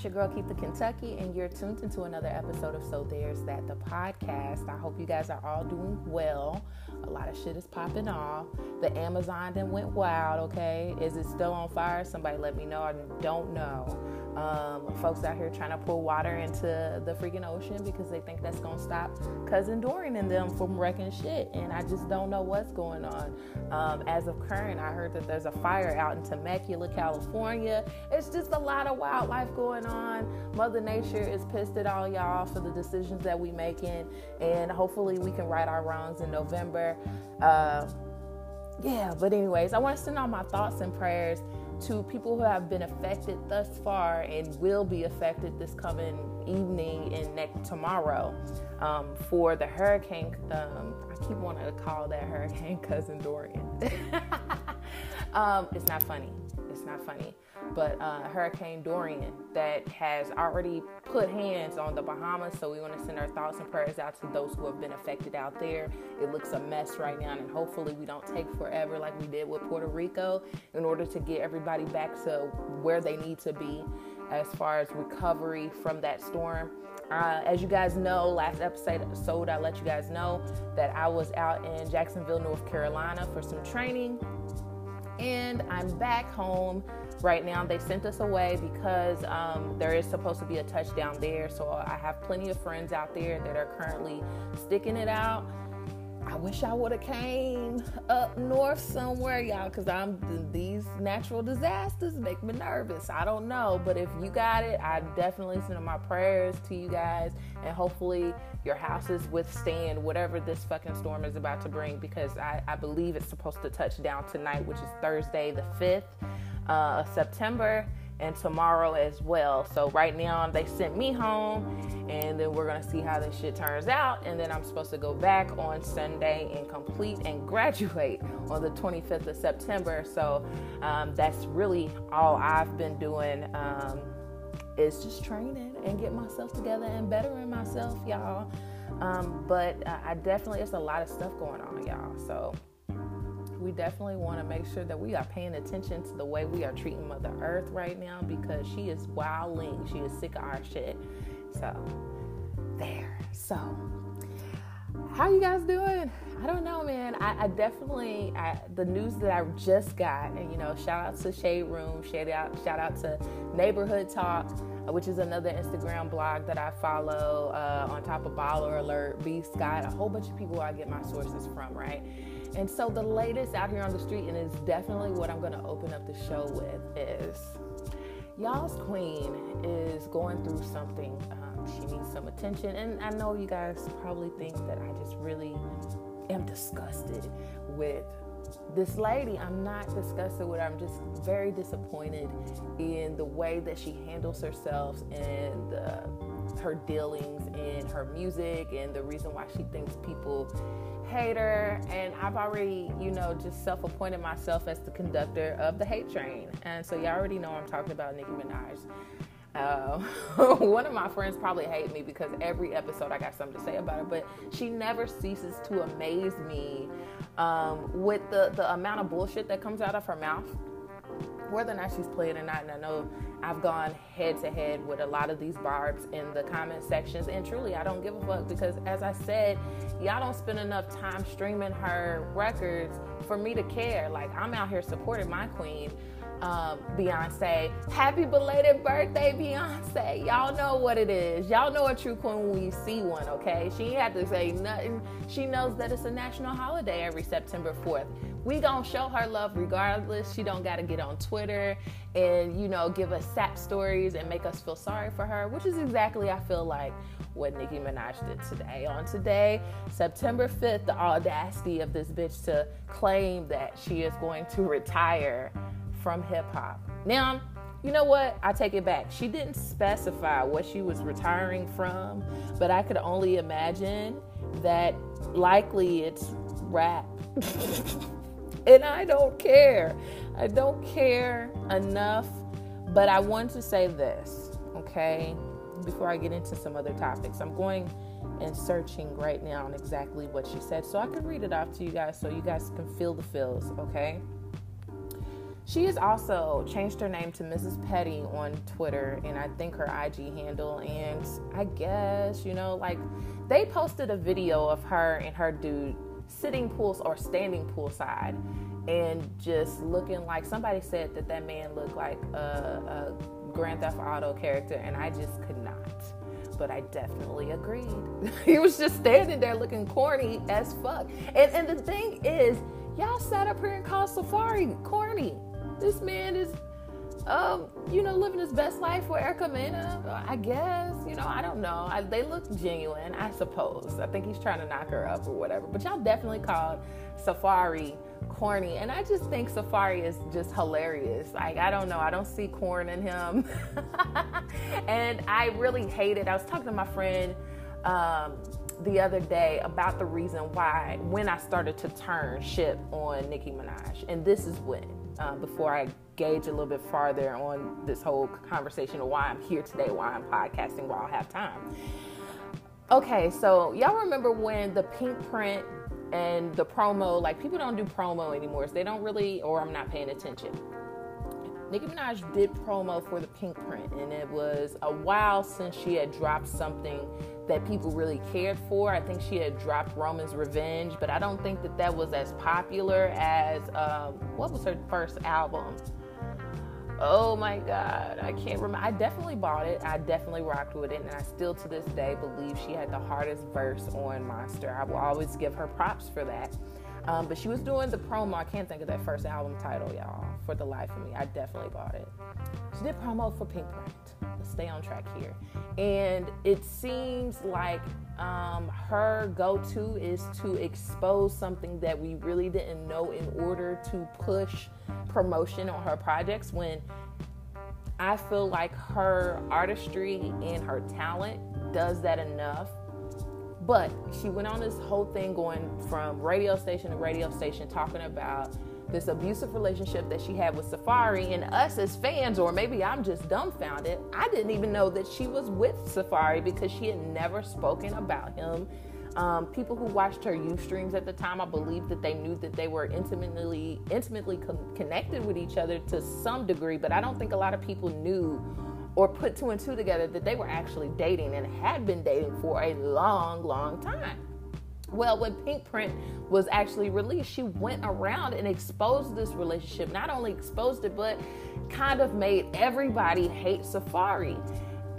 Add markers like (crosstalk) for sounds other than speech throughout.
It's your girl, Keith the Kentucky, and you're tuned into another episode of So There's That, the podcast. I hope you guys are all doing well. A lot of shit is popping off. The Amazon then went wild, okay? Is it still on fire? Somebody let me know. I don't know. Um, folks out here trying to pour water into the freaking ocean because they think that's gonna stop cousin Dorian and them from wrecking shit, and I just don't know what's going on. Um, as of current, I heard that there's a fire out in Temecula, California. It's just a lot of wildlife going on. Mother Nature is pissed at all y'all for the decisions that we making, and hopefully we can right our wrongs in November. Uh, yeah, but anyways, I want to send all my thoughts and prayers to people who have been affected thus far and will be affected this coming evening and next tomorrow um, for the hurricane. Um, I keep wanting to call that hurricane (laughs) cousin Dorian. (laughs) um, it's not funny. It's not funny but uh, Hurricane Dorian that has already put hands on the Bahamas. So we want to send our thoughts and prayers out to those who have been affected out there. It looks a mess right now, and hopefully we don't take forever like we did with Puerto Rico in order to get everybody back to where they need to be as far as recovery from that storm. Uh, as you guys know, last episode I let you guys know that I was out in Jacksonville, North Carolina for some training, and I'm back home right now. They sent us away because um, there is supposed to be a touchdown there. So I have plenty of friends out there that are currently sticking it out. I wish I would have came up north somewhere, y'all, because I'm these natural disasters make me nervous. I don't know, but if you got it, I definitely send my prayers to you guys, and hopefully your houses withstand whatever this fucking storm is about to bring. Because I, I believe it's supposed to touch down tonight, which is Thursday the fifth uh, September and tomorrow as well. So right now they sent me home, and then we're gonna see how this shit turns out. And then I'm supposed to go back on Sunday and complete and graduate on the 25th of September. So um, that's really all I've been doing. Um, is just training and get myself together and bettering myself, y'all. Um, but I definitely, it's a lot of stuff going on, y'all. So we definitely want to make sure that we are paying attention to the way we are treating Mother Earth right now because she is wilding. She is sick of our shit. So, there. So, how you guys doing? I don't know, man. I, I definitely I, the news that I just got, and you know, shout out to Shade Room, shout out, shout out to Neighborhood Talk, uh, which is another Instagram blog that I follow. Uh, on top of Baller Alert, B Scott, a whole bunch of people I get my sources from, right? And so the latest out here on the street, and it's definitely what I'm going to open up the show with, is y'all's queen is going through something. Um, she needs some attention, and I know you guys probably think that I just really am disgusted with this lady. I'm not disgusted with her. I'm just very disappointed in the way that she handles herself and uh, her dealings in her music and the reason why she thinks people hate her. and I've already, you know, just self appointed myself as the conductor of the hate train. And so y'all already know I'm talking about Nicki Minaj. Uh, (laughs) one of my friends probably hate me because every episode I got something to say about her, but she never ceases to amaze me um, with the, the amount of bullshit that comes out of her mouth whether or not she's playing or not. And I know I've gone head to head with a lot of these barbs in the comment sections. And truly, I don't give a fuck because, as I said, y'all don't spend enough time streaming her records for me to care. Like, I'm out here supporting my queen. Um, Beyonce. Happy belated birthday, Beyonce. Y'all know what it is. Y'all know a true queen when you see one, okay? She had to say nothing. She knows that it's a national holiday every September 4th we gonna show her love regardless. She don't gotta get on Twitter and you know give us sap stories and make us feel sorry for her, which is exactly I feel like what Nicki Minaj did today. On today, September 5th, the audacity of this bitch to claim that she is going to retire from hip hop. Now, you know what? I take it back. She didn't specify what she was retiring from, but I could only imagine that likely it's rap. (laughs) and I don't care. I don't care enough. But I want to say this, okay, before I get into some other topics. I'm going and searching right now on exactly what she said so I can read it off to you guys so you guys can feel the feels, okay? She has also changed her name to Mrs. Petty on Twitter and I think her IG handle. And I guess, you know, like they posted a video of her and her dude sitting pools or standing poolside and just looking like somebody said that that man looked like a, a Grand Theft Auto character, and I just could not. But I definitely agreed. (laughs) he was just standing there looking corny as fuck. And and the thing is, y'all sat up here and called Safaree corny. This man is um, you know, living his best life with Erica Mena, I guess. You know, I don't know. I, they look genuine, I suppose. I think he's trying to knock her up or whatever. But y'all definitely called Safaree corny. And I just think Safaree is just hilarious. Like, I don't know. I don't see corn in him. (laughs) and I really hate it. I was talking to my friend um, the other day about the reason why, when I started to turn ship on Nicki Minaj. And this is when, uh, before I gauge a little bit farther on this whole conversation of why I'm here today, why I'm podcasting while I have time. Okay, so y'all remember when the pink print and the promo, like people don't do promo anymore. So they don't really, or I'm not paying attention. Nicki Minaj did promo for the pink print, and it was a while since she had dropped something that people really cared for. I think she had dropped Roman's Revenge, but I don't think that that was as popular as um, what was her first album? Oh my God, I can't remember. I definitely bought it. I definitely rocked with it, and I still to this day believe she had the hardest verse on Monster. I will always give her props for that. Um, but she was doing the promo. I can't think of that first album title, y'all, for the life of me. I definitely bought it. She did promo for Pinkprint. Let's stay on track here. And it seems like um, her go to is to expose something that we really didn't know in order to push promotion on her projects when I feel like her artistry and her talent does that enough. But she went on this whole thing going from radio station to radio station talking about this abusive relationship that she had with Safaree. and us as fans, or maybe I'm just dumbfounded. I didn't even know that she was with Safaree because she had never spoken about him um, people who watched her Ustreams at the time, I believe that they knew that they were intimately intimately connected with each other to some degree, but I don't think a lot of people knew or put two and two together that they were actually dating and had been dating for a long, long time. Well, when Pinkprint was actually released, she went around and exposed this relationship. Not only exposed it, but kind of made everybody hate Safaree.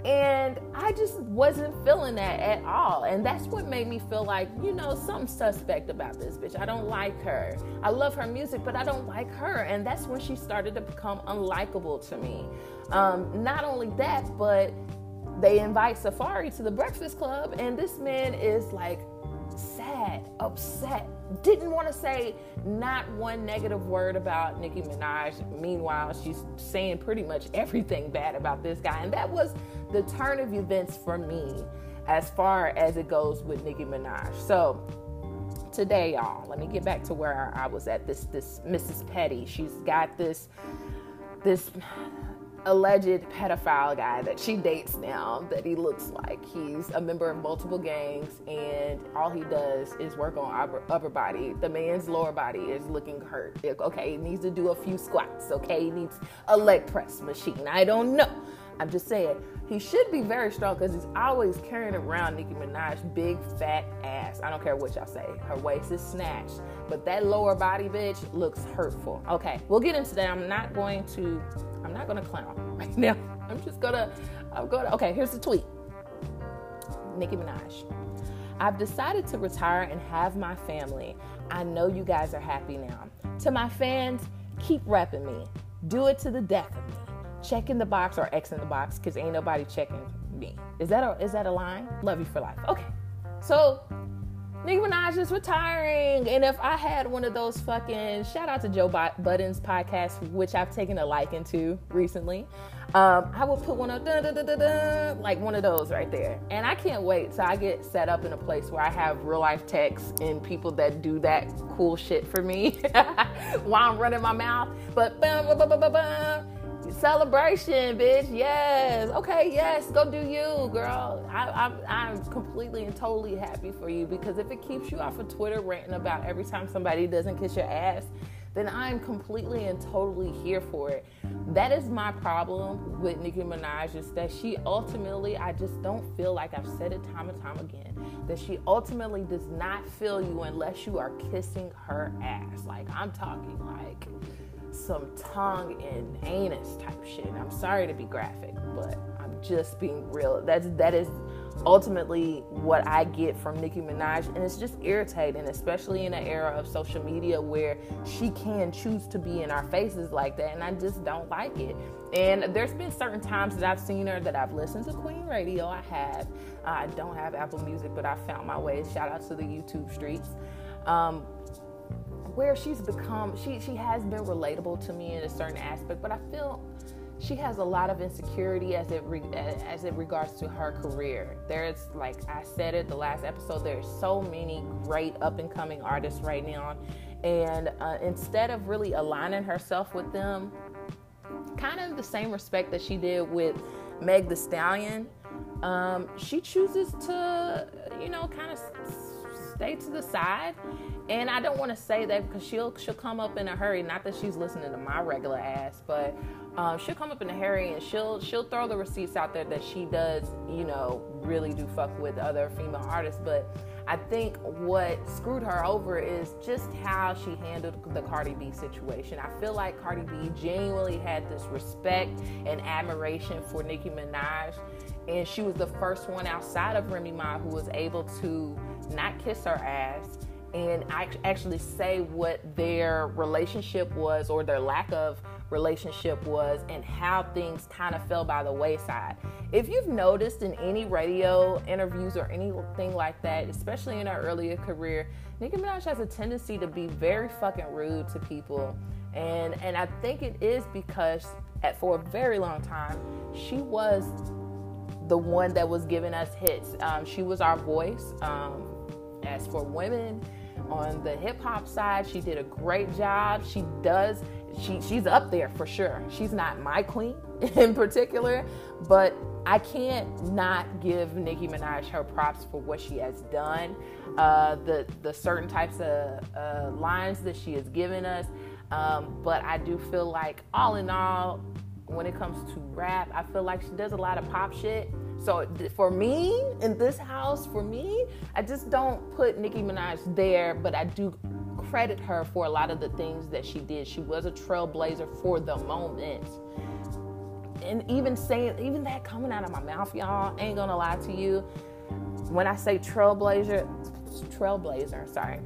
And I just wasn't feeling that at all. And that's what made me feel like, you know, something suspect about this bitch. I don't like her. I love her music, but I don't like her. And that's when she started to become unlikable to me. Um, not only that, but they invite Safaree to the Breakfast Club, and this man is like sad, upset, didn't want to say not one negative word about Nicki Minaj. Meanwhile, she's saying pretty much everything bad about this guy. And that was the turn of events for me as far as it goes with Nicki Minaj. So today, y'all, let me get back to where I was at. This this Mrs. Petty. She's got this this alleged pedophile guy that she dates now that he looks like. He's a member of multiple gangs and all he does is work on upper, upper body. The man's lower body is looking hurt. Okay he needs to do a few squats. Okay he needs a leg press machine. I don't know i'm just saying he should be very strong because he's always carrying around Nicki Minaj's big fat ass. I don't care what y'all say. Her waist is snatched, but that lower body bitch looks hurtful. Okay, we'll get into that. I'm not going to I'm not gonna clown (laughs) right now. I'm just gonna, I'm gonna, okay, here's the tweet. Nicki Minaj. I've decided to retire and have my family. I know you guys are happy now. To my fans, keep repping me. Do it to the death of me. Check in the box or X in the box because ain't nobody checking me. Is that a is that a line? Love you for life. Okay. So Nicki Minaj is retiring. And if I had one of those fucking shout out to Joe Budden's podcast, which I've taken a liking to recently, um, I would put one of dun, dun, dun, like one of those right there. And I can't wait till I get set up in a place where I have real life texts and people that do that cool shit for me (laughs) while I'm running my mouth. But bum, bum, bum, Celebration, bitch. Yes. Okay, yes. Go do you, girl. I, I'm, I'm completely and totally happy for you because if it keeps you off of Twitter ranting about every time somebody doesn't kiss your ass, then I'm completely and totally here for it. That is my problem with Nicki Minaj is that she ultimately, I just don't feel like I've said it time and time again, that she ultimately does not feel you unless you are kissing her ass. Like I'm talking like some tongue and anus type shit. I'm sorry to be graphic, but I'm just being real. That's that is ultimately what I get from Nicki Minaj, and it's just irritating, especially in an era of social media where she can choose to be in our faces like that, and I just don't like it. And there's been certain times that I've seen her that I've listened to Queen Radio. I have. I don't have Apple Music, but I found my way. Shout out to the YouTube streets. Um, where she's become, she she has been relatable to me in a certain aspect, but I feel she has a lot of insecurity as it re- as it regards to her career. There's like I said it the last episode. There's so many great up and coming artists right now, and uh, instead of really aligning herself with them, kind of the same respect that she did with Meg Thee Stallion, um, she chooses to you know kind of stay to the side. And I don't want to say that because she'll she'll come up in a hurry. Not that she's listening to my regular ass, but um, she'll come up in a hurry and she'll she'll throw the receipts out there that she does, you know, really do fuck with other female artists. But I think what screwed her over is just how she handled the Cardi B situation. I feel like Cardi B genuinely had this respect and admiration for Nicki Minaj, and she was the first one outside of Remy Ma who was able to not kiss her ass and actually say what their relationship was or their lack of relationship was and how things kind of fell by the wayside. If you've noticed in any radio interviews or anything like that, especially in her earlier career, Nicki Minaj has a tendency to be very fucking rude to people. And and I think it is because at for a very long time she was the one that was giving us hits. Um, she was our voice. Um, as for women on the hip hop side, she did a great job. She does she she's up there for sure. She's not my queen (laughs) in particular, but I can't not give Nicki Minaj her props for what she has done, uh, the the certain types of uh, lines that she has given us. Um, but I do feel like, all in all, when it comes to rap, I feel like she does a lot of pop shit. So for me in this house, for me, I just don't put Nicki Minaj there, but I do credit her for a lot of the things that she did. She was a trailblazer for the moment. And even saying, even that coming out of my mouth, y'all, ain't gonna lie to you. When I say trailblazer, trailblazer, sorry,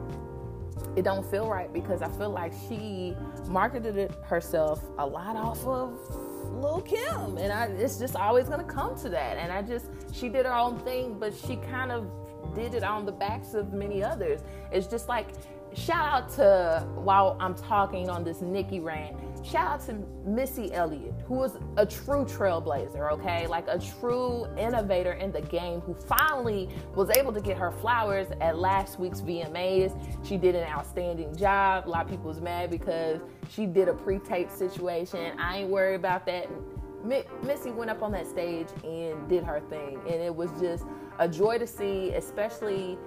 it don't feel right because I feel like she marketed herself a lot off of Lil Kim, and I, it's just always gonna come to that. And I just, she did her own thing, but she kind of did it on the backs of many others. It's just like shout out to while I'm talking on this Nicki rant, shout out to Missy Elliott, who was a true trailblazer, okay? Like a true innovator in the game who finally was able to get her flowers at last week's VMAs. She did an outstanding job. A lot of people was mad because she did a pre-tape situation. I ain't worried about that. Missy went up on that stage and did her thing, and it was just a joy to see, especially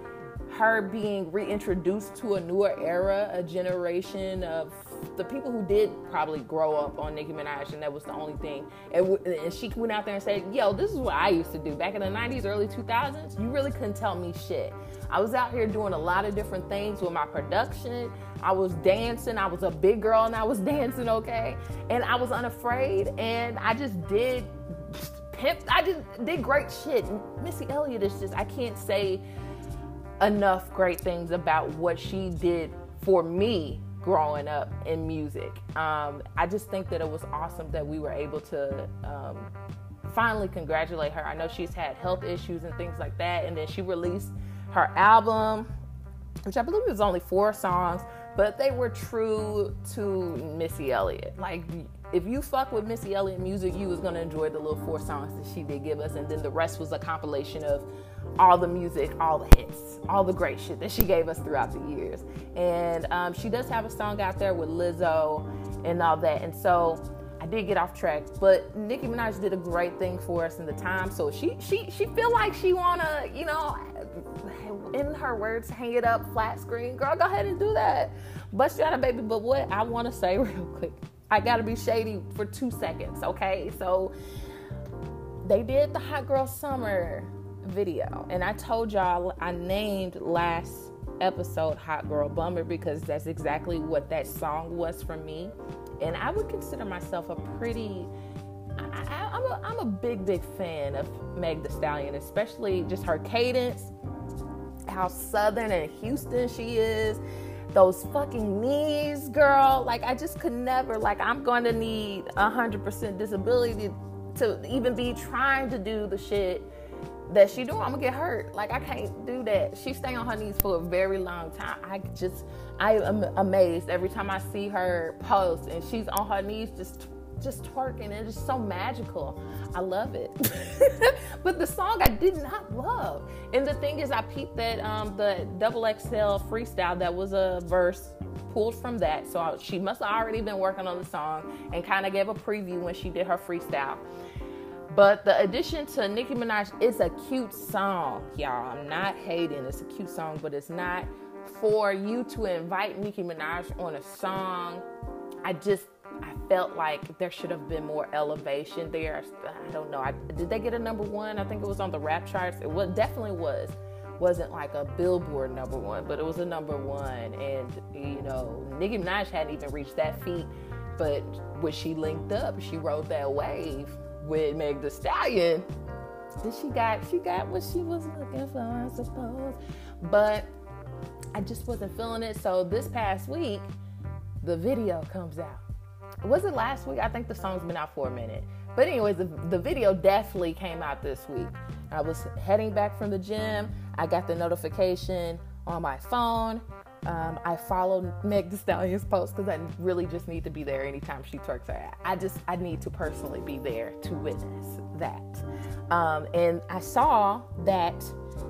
her being reintroduced to a newer era, a generation of the people who did probably grow up on Nicki Minaj, and that was the only thing. And, and, she went out there and said, "Yo, this is what I used to do back in the '90s, early 2000s. You really couldn't tell me shit. I was out here doing a lot of different things with my production. I was dancing. I was a big girl, and I was (laughs) dancing, okay. And I was unafraid, and I just did." Pimp, I just did great shit. Missy Elliott is just, I can't say enough great things about what she did for me growing up in music. Um, I just think that it was awesome that we were able to um, finally congratulate her. I know she's had health issues and things like that, and then she released her album, which I believe was only four songs, but they were true to Missy Elliott. Like if you fuck with Missy Elliott music, you was gonna enjoy the little four songs that she did give us, and then the rest was a compilation of all the music, all the hits, all the great shit that she gave us throughout the years. And um, she does have a song out there with Lizzo and all that. And so I did get off track, but Nicki Minaj did a great thing for us in the time. So she she she feel like she wanna, you know, in her words, hang it up flat screen. Girl, go ahead and do that. bust you out of baby. But what I want to say (laughs) real quick, I gotta be shady for two seconds, okay? So they did the Hot Girl Summer video, and I told y'all I named last episode Hot Girl Bummer because that's exactly what that song was for me. And I would consider myself a pretty I, am a, I'm a big, big fan of Meg Thee Stallion, especially just her cadence, how southern and Houston she is, those fucking knees, girl. Like, I just could never, like, I'm going to need 100% disability to even be trying to do the shit that she doing. I'm gonna get hurt. Like I can't do that. She stay on her knees for a very long time. I just I am amazed every time I see her post and she's on her knees just just twerking and just so magical. I love it. (laughs) but the song I did not love. And the thing is, I peeped that um, the double XL freestyle that was a verse pulled from that. So I, she must have already been working on the song and kind of gave a preview when she did her freestyle. But the addition to Nicki Minaj is a cute song, y'all. I'm not hating. It's a cute song, but it's not for you to invite Nicki Minaj on a song. I just I felt like there should have been more elevation there. I don't know. I, did they get a number one? I think it was on the rap charts. It was definitely was. Wasn't like a Billboard number one, but it was a number one. And you know, Nicki Minaj hadn't even reached that feat. But when she linked up, she rode that wave with Meg Thee Stallion. Did she got she got what she was looking for, I suppose. But I just wasn't feeling it. So this past week, the video comes out was it last week? I think the song's been out for a minute. But anyways, the, the video definitely came out this week. I was heading back from the gym. I got the notification on my phone. Um, I follow Meg Thee Stallion's post because I really just need to be there anytime she twerks her. I just I need to personally be there to witness that. Um, and I saw that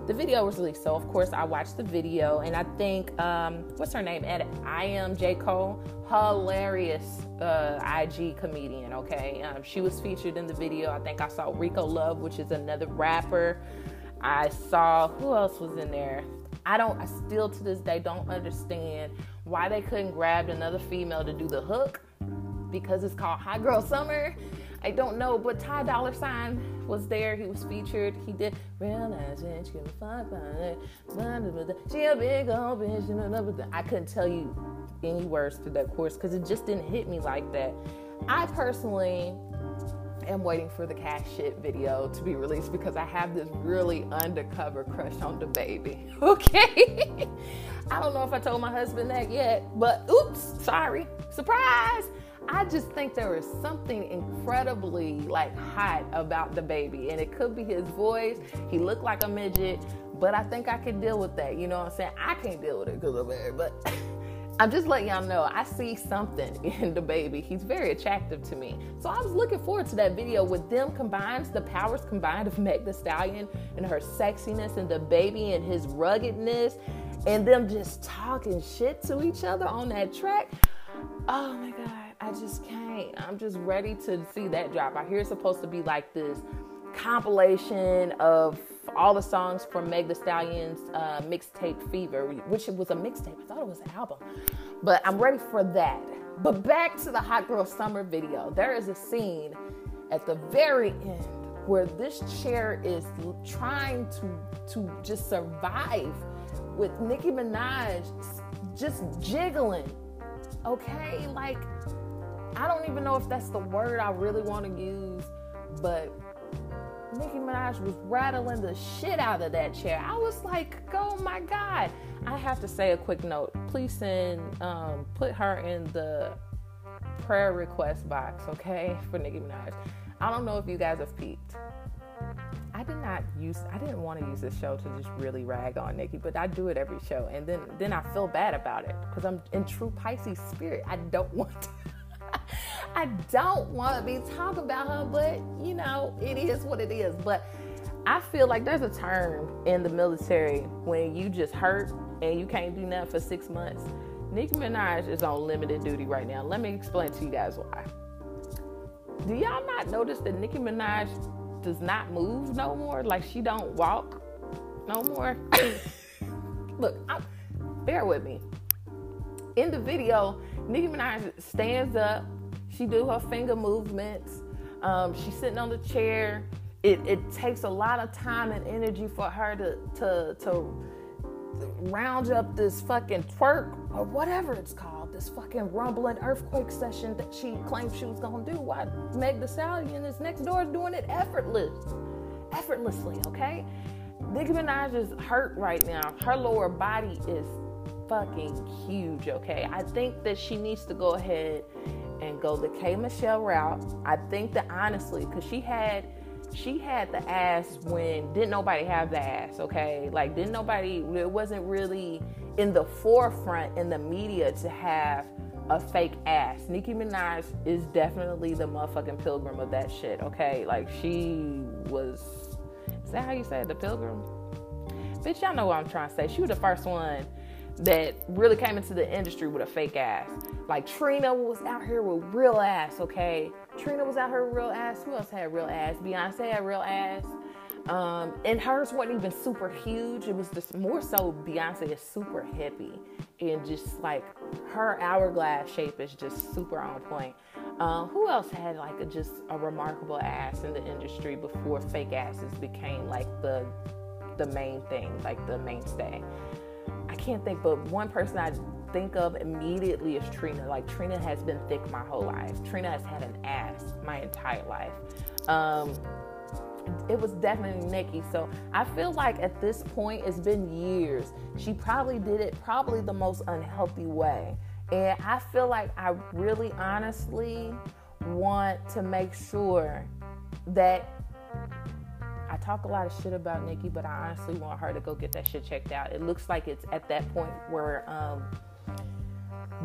the video was released. So of course I watched the video, and I think um, what's her name? Ed, I am J Cole, hilarious uh, IG comedian. Okay, um, she was featured in the video. I think I saw Rico Love, which is another rapper. I saw who else was in there. I don't. I still to this day don't understand why they couldn't grab another female to do the hook because it's called Hot Girl Summer I don't know, but Ty Dolla Sign was there. He was featured. He did realize it. She a big old bitch. I couldn't tell you any words to that course because it just didn't hit me like that. I personally am waiting for the cash shit video to be released because I have this really undercover crush on DaBaby. (laughs) Okay. I don't know if I told my husband that yet, but oops, sorry. Surprise. I just think there is something incredibly like hot about DaBaby and it could be his voice. He looked like a midget, but I think I can deal with that. You know what I'm saying? I can't deal with it because I'm married, but (laughs) I'm just letting y'all know I see something (laughs) in DaBaby. He's very attractive to me. So I was looking forward to that video with them combined, the powers combined of (laughs) Meg Thee Stallion and her sexiness and DaBaby and his ruggedness and them just talking shit to each other on that track. Oh my God. I just can't. I'm just ready to see that drop. I hear it's supposed to be like this compilation of all the songs from Meg Thee Stallion's uh, mixtape Fever, which it was a mixtape. I thought it was an album, but I'm ready for that. But back to the Hot Girl Summer video. There is a scene at the very end where this chair is trying to to just survive with Nicki Minaj just jiggling. Okay, like I don't even know if that's the word I really want to use, but Nicki Minaj was rattling the shit out of that chair. I was like, oh my God. I have to say a quick note. Please send, um, put her in the prayer request box, okay, for Nicki Minaj. I don't know if you guys have peeped. I did not use I didn't want to use this show to just really rag on Nicki, but I do it every show and then then I feel bad about it because I'm in true Pisces spirit. I don't (laughs) want to I don't want to be talking about her, but you know, it is what it is. But I feel like there's a term in the military when you just hurt and you can't do nothing for six months. Nicki Minaj is on limited duty right now. Let me explain to you guys why. Do y'all not notice that Nicki Minaj does not move no more? Like she don't walk no more? (laughs) Look, I'm, bear with me in the video, Nicki Minaj stands up. She do her finger movements. Um, she's sitting on the chair. It, it takes a lot of time and energy for her to to to round up this fucking twerk or whatever it's called, this fucking rumbling earthquake session that she claimed she was gonna do. Why Meg Thee Stallion is next door is doing it effortless, effortlessly, okay? Nicki Minaj is hurt right now. Her lower body is fucking huge, okay? I think that she needs to go ahead and go the K Michelle route. I think that honestly, because she had she had the ass when didn't nobody have the ass, okay? Like didn't nobody it wasn't really in the forefront in the media to have a fake ass. Nicki Minaj is definitely the motherfucking pilgrim of that shit, okay? Like she was is that how you say it? The pilgrim? Bitch, y'all know what I'm trying to say. She was the first one that really came into the industry with a fake ass. Like Trina was out here with real ass, okay? Trina was out here with real ass. Who else had real ass? Beyonce had real ass. Um, and hers wasn't even super huge. It was just more so Beyonce is super hippie and just like her hourglass shape is just super on point. Um, who else had like a, just a remarkable ass in the industry before fake asses became like the the main thing, like the mainstay? I can't think, but one person I think of immediately is Trina. Like Trina has been thick my whole life. Trina has had an ass my entire life. Um, it was definitely Nikki. So I feel like at this point, it's been years. She probably did it probably the most unhealthy way. And I feel like I really honestly want to make sure that talk a lot of shit about Nicki, but I honestly want her to go get that shit checked out. It looks like it's at that point where um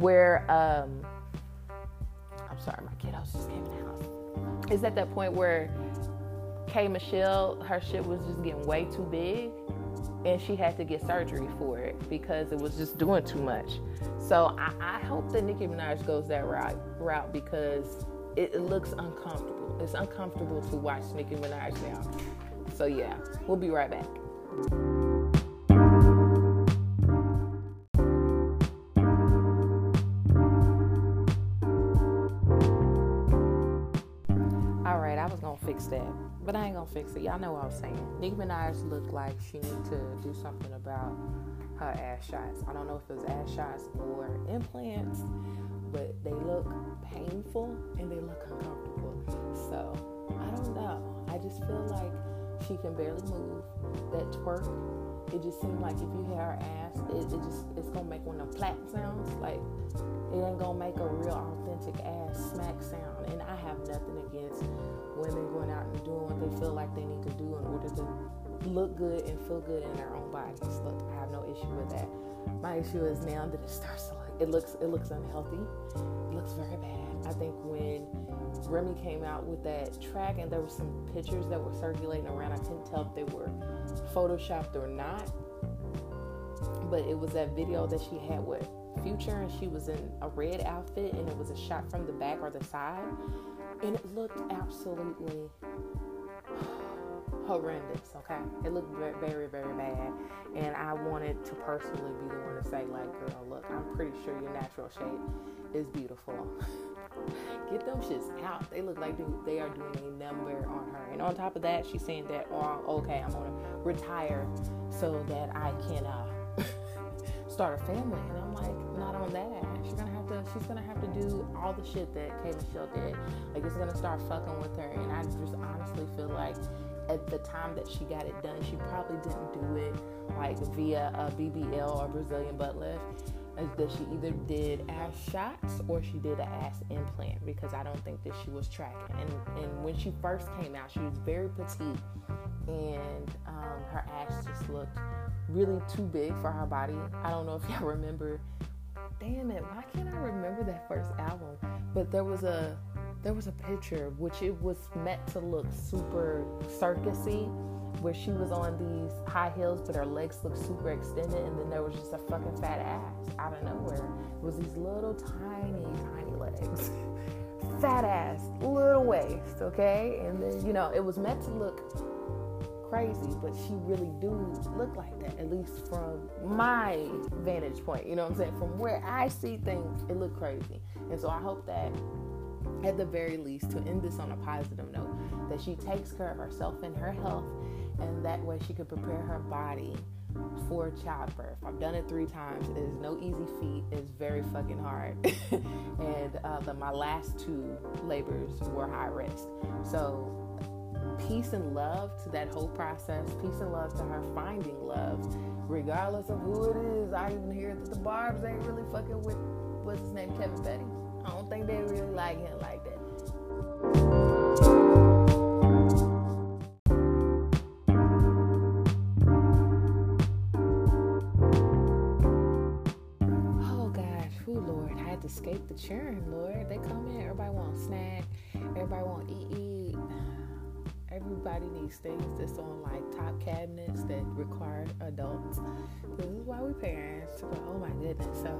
where um I'm sorry, my kiddos just came in the house. It's at that point where K Michelle, her shit was just getting way too big and she had to get surgery for it because it was just doing too much. So I, I hope that Nicki Minaj goes that route, route because it, it looks uncomfortable. It's uncomfortable to watch Nicki Minaj now. So yeah, we'll be right back. All right, I was gonna fix that, but I ain't gonna fix it. Y'all know what I was saying. Nicki Minaj looked like she need to do something about her ass shots. I don't know if it was ass shots or implants, but they look painful and they look uncomfortable. So I don't know. I just feel like she can barely move. That twerk, it just seems like if you hear her ass, it, it just it's gonna make one of them plat sounds. Like it ain't gonna make a real authentic ass smack sound. And I have nothing against women going out and doing what they feel like they need to do in order to look good and feel good in their own bodies. Look, I have no issue with that. My issue is now that it starts to it looks, it looks unhealthy. It looks very bad. I think when Remy came out with that track and there were some pictures that were circulating around, I couldn't tell if they were photoshopped or not. But it was that video that she had with Future and she was in a red outfit and it was a shot from the back or the side and it looked absolutely horrendous okay it looked very very bad and i wanted to personally be the one to say like girl look i'm pretty sure your natural shape is beautiful (laughs) get them shits out they look like they are doing a number on her and on top of that she's saying that oh okay i'm gonna retire so that i can uh (laughs) start a family. And I'm like, not on that. She's gonna have to she's gonna have to do all the shit that K Michelle did. Like it's gonna start fucking with her. And I just honestly feel like at the time that she got it done, she probably didn't do it like via a BBL or Brazilian butt lift. That she either did ass shots or she did an ass implant because I don't think that she was tracking. And and when she first came out, she was very petite and um, her ass just looked really too big for her body. I don't know if y'all (laughs) remember. Damn it, why can't I remember that first album? But there was a there was a picture which it was meant to look super circusy where she was on these high heels but her legs looked super extended and then there was just a fucking fat ass out of nowhere. It was these little tiny, tiny legs. (laughs) fat ass, little waist, okay? And then, you know, it was meant to look crazy, but she really do look like that, at least from my vantage point. You know what I'm saying? From where I see things, it look crazy. And so I hope that at the very least, to end this on a positive note, that she takes care of herself and her health, and that way she can prepare her body for childbirth. I've done it three times. It is no easy feat. It's very fucking hard. (laughs) and uh, the, my last two labors were high risk. So peace and love to that whole process. Peace and love to her finding love, regardless of who it is. I even hear that the Barbs ain't really fucking with what's his name, Kevin Petty. I don't think they really like him like that. Oh oh Lord, I had to escape the churn, Lord. They come in, everybody want snack, everybody want eat eat. Everybody needs things that's on like top cabinets that require adults. This is why we parents. Oh my goodness. So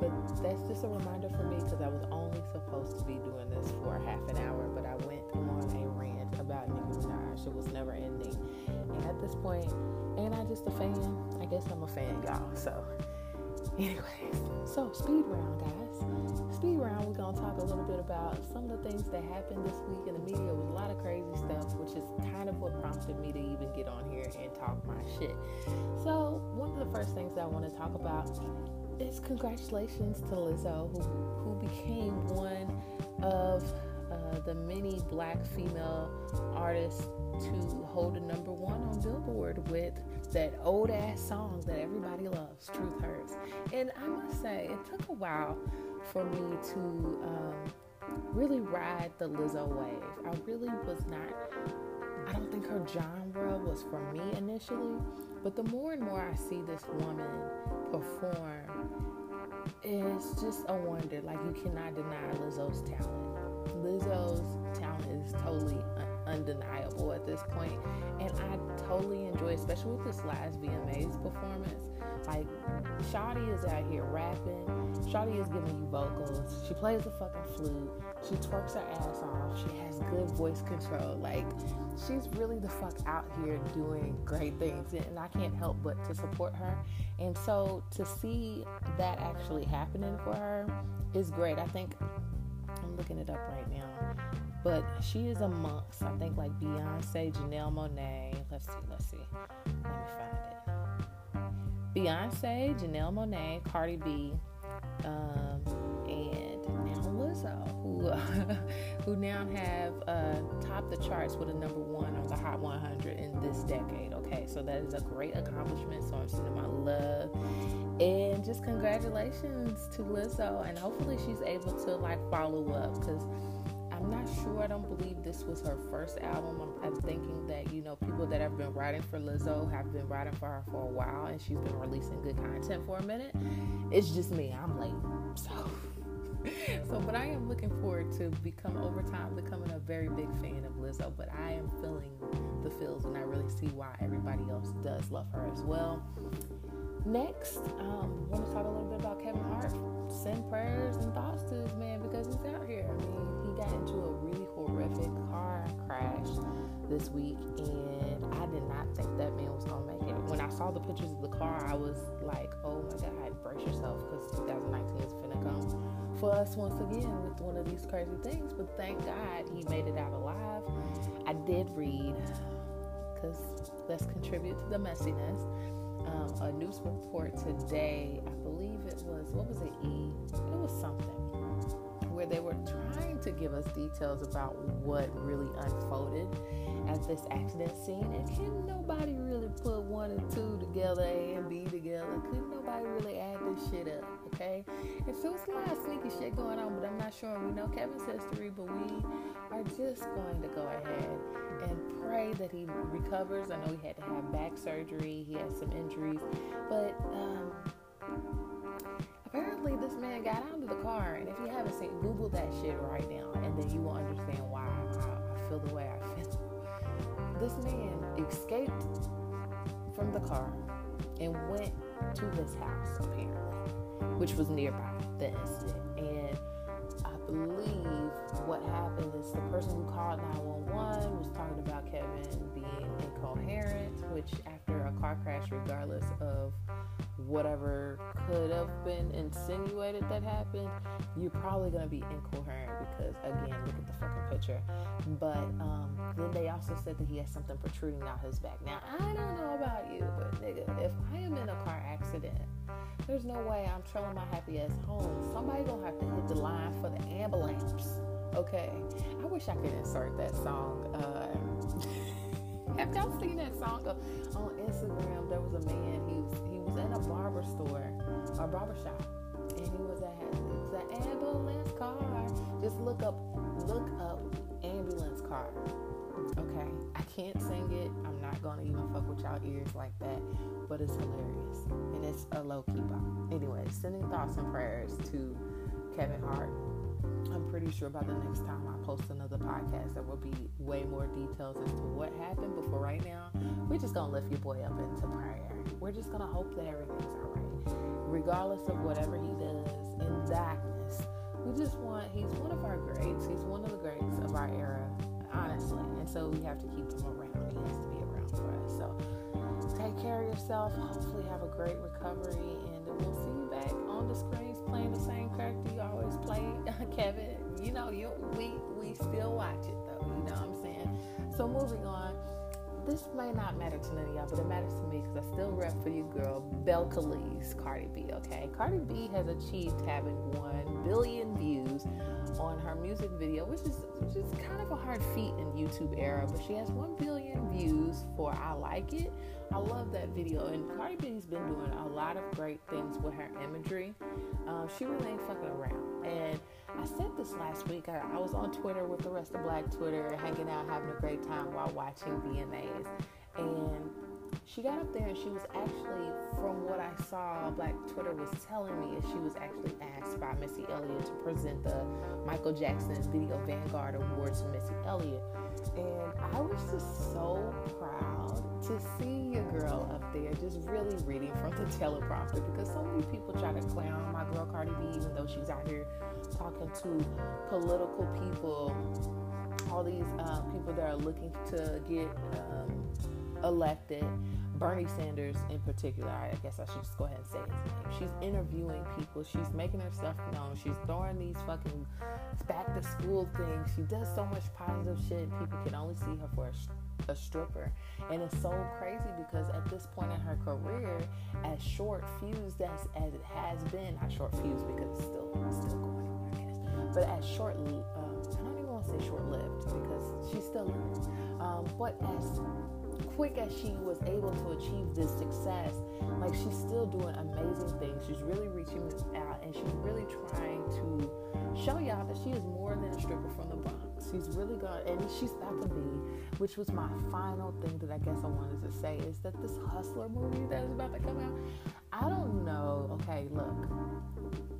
but that's just a reminder for me because I was only supposed to be doing this for half an hour, but I went on a rant about Nicki Minaj. It was never ending. And at this point, ain't I just a fan? I guess I'm a fan, y'all. So, anyways, so speed round, guys. Speed round, we're gonna talk a little bit about some of the things that happened this week in the media. It was a lot of crazy stuff, which is kind of what prompted me to even get on here and talk my shit. So, one of the first things I want to talk about is congratulations to Lizzo, who, who became one of uh, the many black female artists to hold a number one on Billboard with that old ass song that everybody loves, Truth Hurts. And I must say, it took a while for me to um, really ride the Lizzo wave. I really was not, I don't think her genre was for me initially, but the more and more I see this woman perform, it's just a wonder. Like you cannot deny Lizzo's talent. Lizzo's talent is totally un- undeniable at this point, and I totally enjoy, especially with this last VMAs performance. Like Shawty is out here rapping. Shawty is giving you vocals. She plays the fucking flute. She twerks her ass off. She has good voice control. Like she's really the fuck out here doing great things, and I can't help but to support her. And so to see that actually happening for her is great. I think I'm looking it up right now. But she is amongst, I think, like Beyonce, Janelle Monáe. Let's see, let's see. Let me find it. Beyonce, Janelle Monáe, Cardi B, um, and now Lizzo, who (laughs) who now have uh, topped the charts with a number one on the Hot 100 in this decade. Okay, so that is a great accomplishment. So I'm sending my love and just congratulations to Lizzo, and hopefully she's able to like follow up because I'm not sure. I don't believe this was her first album. I'm, I'm, thinking that, you know, people that have been writing for Lizzo have been writing for her for a while and she's been releasing good content for a minute. It's just me. I'm late. So. (laughs) So, but I am looking forward to become over time becoming a very big fan of Lizzo. But I am feeling the feels, and I really see why everybody else does love her as well. Next, um, want to talk a little bit about Kevin Hart. Send prayers and thoughts to this man because he's out here. I mean, got into a really horrific car crash this week, and I did not think that man was gonna make it. When I saw the pictures of the car, I was like, "Oh my God, brace yourself because 2019 is finna come for us once again with one of these crazy things." But thank God he made it out alive. I did read because let's contribute to the messiness. Um, a news report today, I believe it was, what was it, E? It was something where they were trying to give us details about what really unfolded at this accident scene. And can nobody really put one and two together, A and B together? Couldn't nobody really add this shit up, okay? And so it's a lot of sneaky shit going on, but I'm not sure. We know Kevin's history, but we are just going to go ahead and pray that he recovers. I know he had to have back surgery, he had some injuries, but um, apparently this man got out of the car. And if you haven't seen, Google that shit right now, and then you will understand why I, I feel the way I feel. This man escaped from the car and went to his house, apparently, which was nearby the incident. And I believe what happened is the person who called 911 was talking about Kevin being incoherent which after a car crash, regardless of whatever could have been insinuated that happened, you're probably gonna be incoherent because again, look at the fucking picture. But um, then they also said that he has something protruding out his back. Now I don't know about you, but nigga, if I am in a car accident, there's no way I'm trailing my happy ass home. Somebody gonna have to hit the line for the ambulance. Okay, I wish I could insert that song. Uh, (laughs) have y'all seen that song on Instagram? Barber store, a barber shop, and he was at it was an ambulance car. Just look up look up ambulance car. Okay, I can't sing it. I'm not gonna even fuck with y'all ears like that, but it's hilarious and it's a low key bop. Anyway, sending thoughts and prayers to Kevin Hart I'm pretty sure by the next time I post another podcast, there will be way more details as to what happened. But for right now, we're just gonna lift your boy up into prayer. We're just gonna hope that everything's all right, regardless of whatever he does in darkness. We just want, he's one of our greats. He's one of the greats of our era, honestly. And so we have to keep him around. He has to be around for us. So take care of yourself. Hopefully, have a great recovery. We'll see you back on the screens playing the same character you always play, (laughs) Kevin. You know, you we we still watch it though. You know what I'm saying? So moving on. This may not matter to none of y'all, but it matters to me because I still rep for you, girl. Belcalis, Cardi B. Okay, Cardi B has achieved having one billion views on her music video, which is which is kind of a hard feat in YouTube era. But she has one billion views for "I Like It." I love that video, and Cardi B's been doing a lot of great things with her imagery. Um, she really ain't fucking around. And I said this last week. I, I, was on Twitter with the rest of Black Twitter, hanging out, having a great time while watching VMAs. And she got up there and she was actually, from what I saw, Black Twitter was telling me, she was actually asked by Missy Elliott to present the Michael Jackson Video Vanguard Awards to Missy Elliott. And I was just so proud to see your girl up there just really reading from the teleprompter because so many people try to clown my girl Cardi B, even though she's out here talking to political people, all these uh, people that are looking to get um, elected. Bernie Sanders, in particular, I guess I should just go ahead and say his name. She's interviewing people. She's making herself known. She's throwing these fucking back to school things. She does so much positive shit. People can only see her for a, a stripper. And it's so crazy because at this point in her career, as short fused as, as it has been, not short fused because it's still, it's still going, I guess, but as short, um, I don't even want to say short lived because she's still. Um, but as quick as she was able to achieve this success, like she's still doing amazing things. She's really reaching out and she's really trying to show y'all that she is more than a stripper from the Bronx. She's really good, and she's about to be, which was my final thing that I guess I wanted to say is that this Hustler movie that is about to come out, I don't know. Okay, look,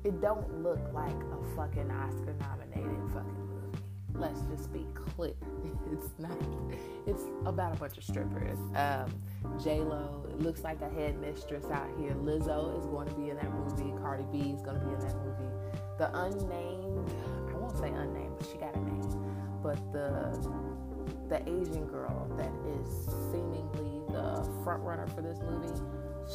it don't look like a fucking Oscar nominated fucking let's just be clear. (laughs) It's not. It's about a bunch of strippers. Um, J Lo looks like a headmistress out here. Lizzo is going to be in that movie. Cardi B is going to be in that movie. The unnamed, I won't say unnamed, but she got a name. But the the Asian girl that is seemingly the front runner for this movie,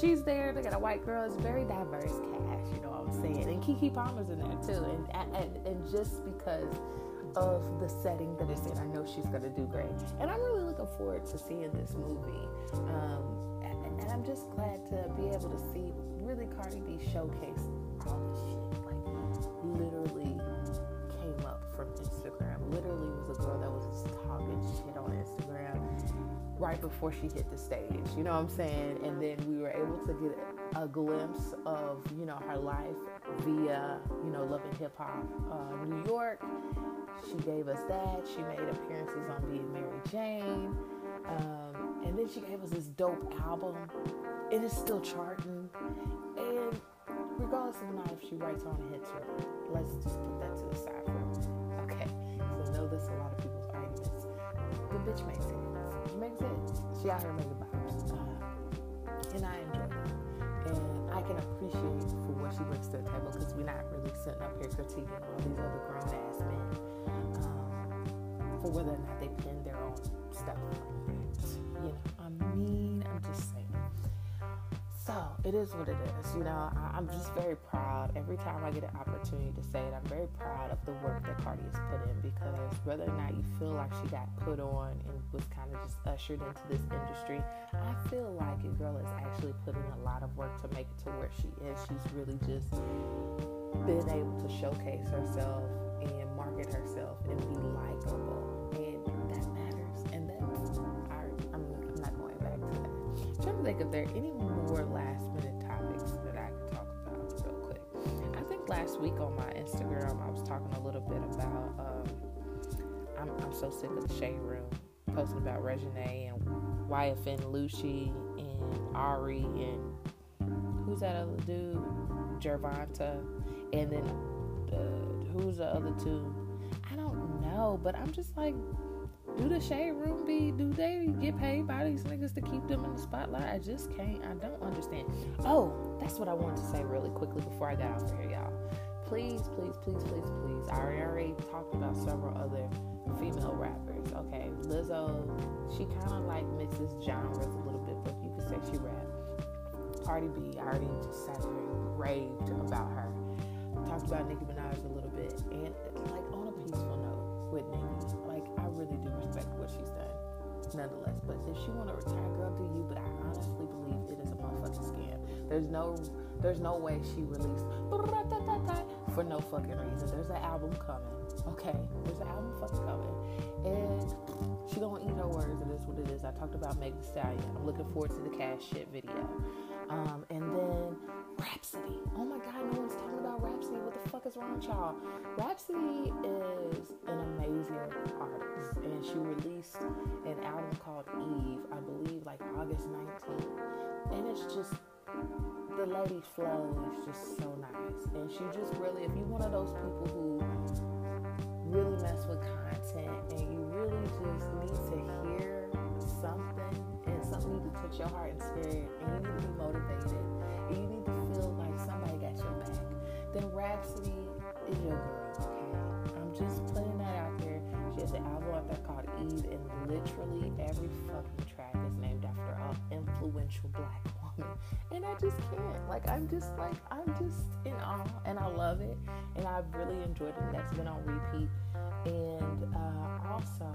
she's there. They got a white girl. It's very diverse cast. You know what I'm saying? And Keke Palmer's in there too. And and, and just because of the setting that it's in. I know she's going to do great. And I'm really looking forward to seeing this movie. Um, and, and, I'm just glad to be able to see really Cardi B showcase all this shit. Like, literally right before she hit the stage. You know what I'm saying? And then we were able to get a glimpse of, you know, her life via, you know, Love and Hip Hop uh, New York she gave us that. She made appearances on Being Mary Jane. Um, and then she gave us this dope album. It is still charting. And regardless of not if she writes on a hit chart, let's just put that to the side for Okay. So I know this a lot of people's arguments. The bitch makes hits. She out here making bops. Uh, and I enjoy it. And I can appreciate for what she brings to the table because we're not really sitting up here critiquing all these other grown ass men for whether or not they pin their own stuff. It is what it is. You know, I, am just very proud. Every time I get an opportunity to say it, I'm very proud of the work that Cardi has put in because whether or not you feel like she got put on and was kind of just ushered into this industry, I feel like your girl has actually put in a lot of work to make it to where she is. She's really just been able to showcase herself and market herself and be likable. Think if there are any more last minute topics that I could talk about real quick. I think last week on my Instagram, I was talking a little bit about um, I'm, I'm so sick of the shade room, posting about Reginae and YFN Lucci and Ari and who's that other dude? Gervonta. And then uh, who's the other two? I don't know, but I'm just like, do the shade room be do they get paid by these niggas to keep them in the spotlight? I just can't i don't understand. Oh that's what i wanted to say really quickly before i got off here y'all. Please please please please please. I already talked about several other female rappers okay? Lizzo she kind of like mixes genres a little bit but you could say she rap. Cardi b i already just sat and raved about her. Talked about nicki minaj a little bit. And like on a peaceful note with nicki. Like really do respect what she's done nonetheless. But if she want to retire, girl, do you? But I honestly believe it is a motherfucking scam. There's no, there's no way she released for no fucking reason. There's an album coming. Okay, there's an album fucking coming, and she gonna eat her words. and is what it is. I talked about Meg Thee Stallion. I'm looking forward to the cash shit video, um, and then Rapsody. Oh my God, no one's talking about Rapsody. What the fuck is wrong with y'all? Rapsody is an amazing artist, and she released an album called Eve, I believe, like August 19th, and it's just the lady flow is just so nice, and she just really, if you're one of those people who really mess with content and you really just need to hear something and something need to touch your heart and spirit and you need to be motivated and you need to feel like somebody got your back, then Rapsody is your girl, okay? I'm just putting that out there. She has an album out there called Eve, and literally every fucking track is named after an influential black woman. And I just can't. Like, I'm just like, I'm just in awe, and I love it, and I've really enjoyed it. That's been on repeat. And uh, also,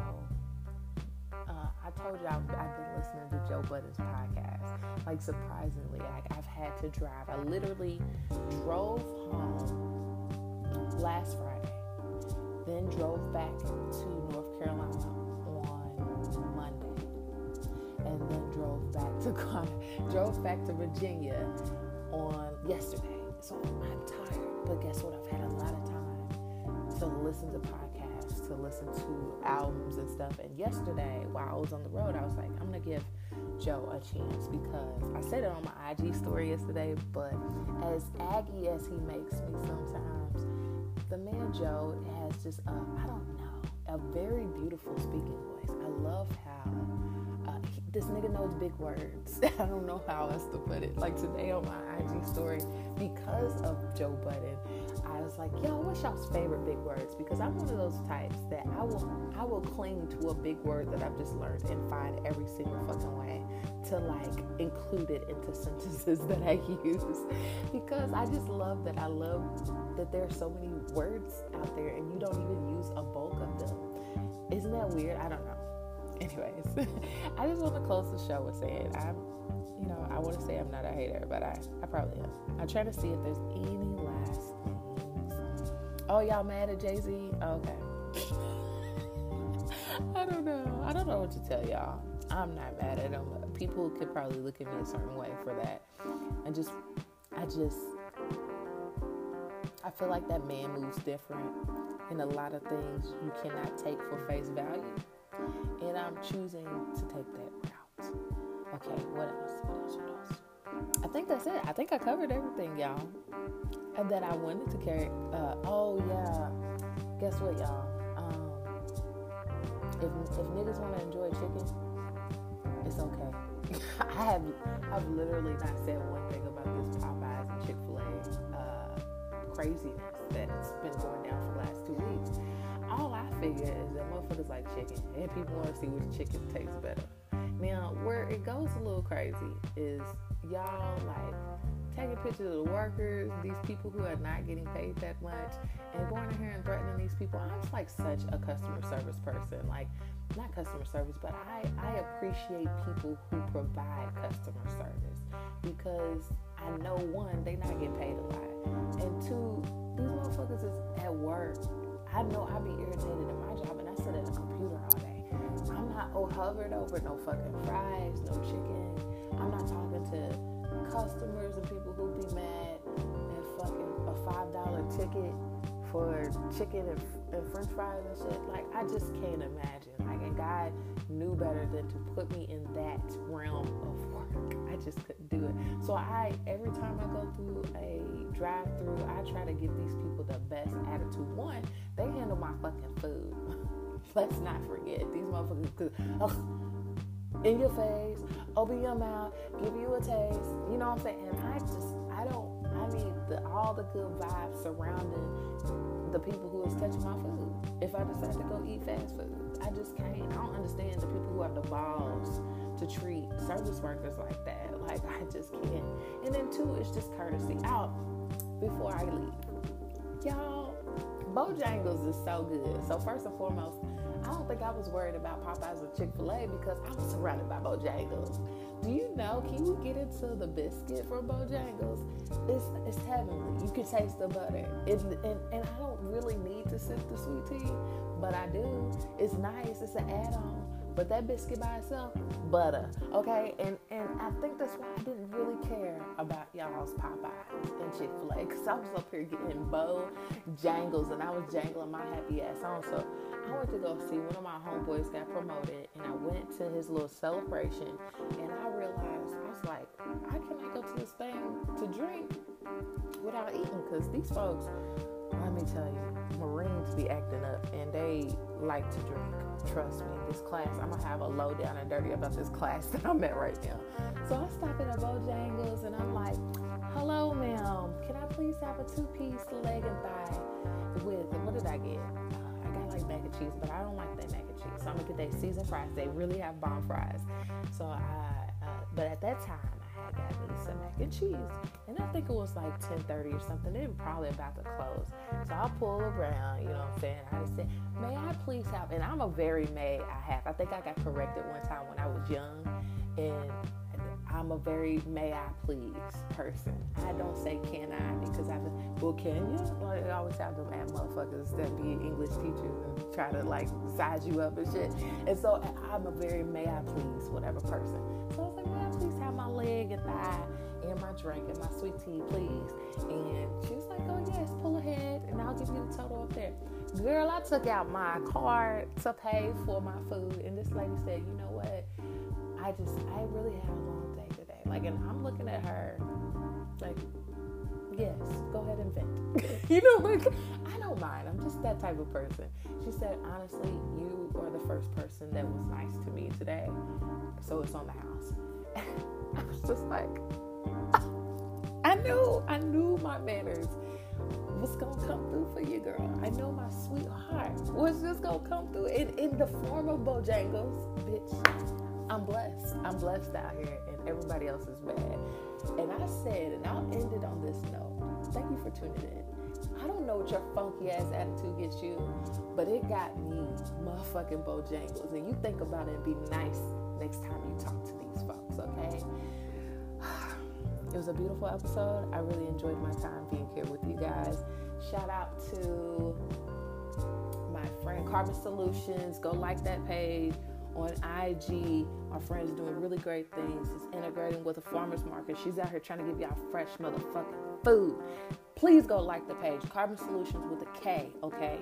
uh, I told you I've, I've, been listening to Joe Budden's podcast. Like surprisingly, like I've had to drive. I literally drove home last Friday, then drove back to North Carolina on Monday, and then drove back to (laughs) drove back to Virginia on yesterday. So I'm tired, but guess what? I've had a lot of time to listen to podcasts to listen to albums and stuff. And yesterday, while I was on the road, I was like, I'm gonna give Joe a chance because I said it on my IG story yesterday. But as aggy as he makes me sometimes, the man Joe has just a, I don't know, a very beautiful speaking voice. I love how this nigga knows big words. (laughs) I don't know how else to put it. Like today on my IG story, because of Joe Budden, I was like, yo, what's y'all's favorite big words? Because I'm one of those types that I will I will cling to a big word that I've just learned and find every single fucking way to like include it into sentences (laughs) that I use. because I just love that. I love that there are so many words out there and you don't even use a bulk of them. Isn't that weird? I don't know. Anyways, (laughs) I just want to close the show with saying I'm you know, I want to say I'm not a hater, but I, I probably am. I'm trying to see if there's any last Oh, y'all mad at Jay Z? Okay. (laughs) I don't know. I don't know what to tell y'all. I'm not mad at him. People could probably look at me a certain way for that. And just, I just, I feel like that man moves different. And a lot of things you cannot take for face value. And I'm choosing to take that route. Okay, what else? What else? What else? I think that's it. I think I covered everything, y'all. And that I wanted to carry. Uh, oh yeah. Guess what, y'all? Um, if if niggas want to enjoy chicken, it's okay. (laughs) I have I've literally not said one thing about this Popeyes and Chick Fil A uh, craziness that's been going down for the last two weeks. Figure is that motherfuckers like chicken, and people want to see which chicken tastes better. Now, where it goes a little crazy is y'all like taking pictures of the workers, these people who are not getting paid that much, and going in here and threatening these people. I'm just like such a customer service person. Like, not customer service, but I, I appreciate people who provide customer service because I know one, they not getting paid a lot. And two, these motherfuckers is at work. I know I be irritated in my job and I sit at a computer all day. I'm not oh hovered over no fucking fries, no chicken. I'm not talking to customers and people who be mad and fucking a five dollar ticket for chicken and, and french fries and shit. Like, I just can't imagine. Like, and God knew better than to put me in that realm of work. (laughs) I just couldn't do it. So, I, every time I go through a drive through, I try to give these people the best attitude. One, they handle my fucking food. (laughs) Let's not forget these motherfuckers. Cause, ugh, in your face, open your mouth, give you a taste. You know what I'm saying? And I just, I don't, I need the, all the good vibes surrounding the people who is touching my food. If I decide to go eat fast food, I just can't. I don't understand the people who have the balls to treat service workers like that. Like, I just can't. And then, two, it's just courtesy. Out before I leave. Y'all, Bojangles is so good. So, first and foremost, I don't think I was worried about Popeyes or Chick fil A because I was surrounded by Bojangles. You know? Can you get into the biscuit from Bojangles? It's it's heavenly. You can taste the butter. It, and, and I don't really need to sip the sweet tea, but I do. It's nice. It's an add on. But that biscuit by itself, butter. Okay, and and I think that's why I didn't really care about y'all's Popeyes and Chick Fil A, cause I was up here getting bow jangles and I was jangling my happy ass on. So I went to go see one of my homeboys got promoted, and I went to his little celebration, and I realized I was like, I cannot go to this thing to drink without eating, cause these folks be acting up and they like to drink. Trust me, this class, I'm gonna have a low down and dirty about this class (laughs) that I'm at right now. So I stop at a Bojangles and I'm like, hello, ma'am, can I please have a two piece leg and thigh with, what did I get? Uh, I got like mac and cheese, but I don't like that mac and cheese. So I'm gonna get that seasoned fries. They really have bomb fries. So I, uh, but at that time, got me some mac and cheese. And I think it was like 10:30 or something. They were probably about to close. So I pull around, you know what I'm saying? I said, May I please have and I'm a very may I have. I think I got corrected one time when I was young and I'm a very may I please person. I don't say can I because I've been, well, can you? Like, I always have them mad motherfuckers that be English teachers and try to like size you up and shit. And so I'm a very may I please whatever person. So I was like, may I please have my leg and thigh and my drink and my sweet tea, please? And she was like, oh yes, pull ahead and I'll give you the total up there. Girl, I took out my card to pay for my food, and this lady said, you know what? I just, I really had a long like, and I'm looking at her like, yes, go ahead and vent. (laughs) (laughs) you know, like, I don't mind. I'm just that type of person. She said, honestly, you are the first person that was nice to me today. So it's on the house. (laughs) I was just like, I knew, I knew my manners was gonna come through for you, girl. I know my sweetheart was just gonna come through in, in the form of Bojangles, bitch. I'm blessed. I'm blessed out here, and everybody else is bad. And I said, and I'll end it on this note. Thank you for tuning in. I don't know what your funky ass attitude gets you, but it got me motherfucking Bojangles. And you think about it and be nice next time you talk to these folks, okay? (sighs) It was a beautiful episode. I really enjoyed my time being here with you guys. Shout out to my friend Carbon Solutions. Go like that page on IG. Our friend's doing really great things. She's integrating with a farmer's market. She's out here trying to give y'all fresh motherfucking food. Please go like the page, Carbon Solutions with a K, okay?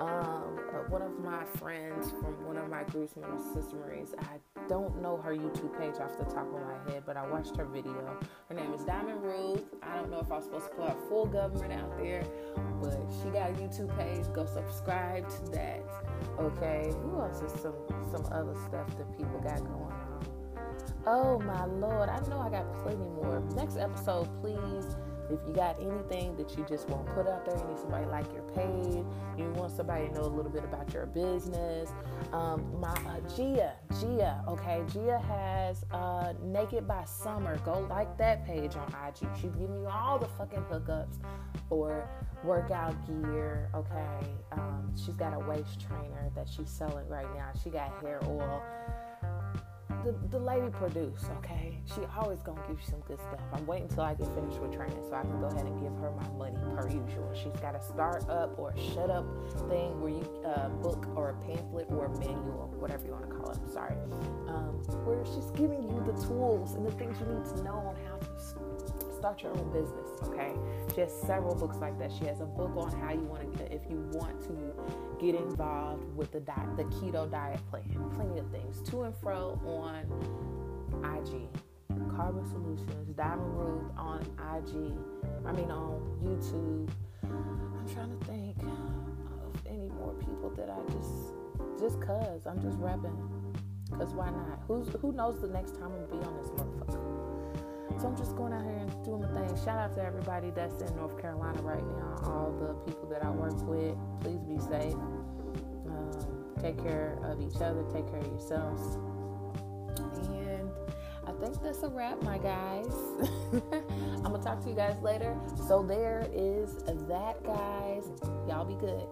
Um, uh, one of my friends from one of my groups, my sister Marines, I don't know her YouTube page off the top of my head, but I watched her video. Her name is Diamond Ruth. I don't know if I'm supposed to put her full government out there, but she got a YouTube page. Go subscribe to that. Okay. Who else is some some other stuff that people got going on? Oh my lord, I know I got plenty more. Next episode, please if you got anything that you just want put out there, you need somebody like your page, you want want somebody to know a little bit about your business. Um, my uh, Gia, Gia, okay, Gia has uh, Naked by Summer. Go like that page on IG. She's giving you all the fucking hookups for workout gear. Okay, um, she's got a waist trainer that she's selling right now. She got hair oil the, the lady produce, okay? She always gonna give you some good stuff. I'm waiting until I get finished with training so I can go ahead and give her my money per usual. She's got a start up or shut up thing where you uh, book or a pamphlet or a manual, whatever you want to call it. Sorry. Um, where she's giving you the tools and the things you need to know on how to start your own business. Okay, she has several books like that. She has a book on how you want to, if you want to get involved with the diet, the keto diet plan. Plenty of things to and fro on IG. Carbon Solutions, Diamond Ruth on IG. I mean on YouTube. I'm trying to think of any more people that I just just cause I'm just rapping. Cause why not? Who's who knows the next time I'm gonna be on this motherfucker? So I'm just going out here and doing my thing. Shout out to everybody that's in North Carolina right now, all the people that I work with. Please be safe. Um, take care of each other, take care of yourselves. And I think that's a wrap, my guys. I'm going to talk to you guys later. So there is that, guys. Y'all be good.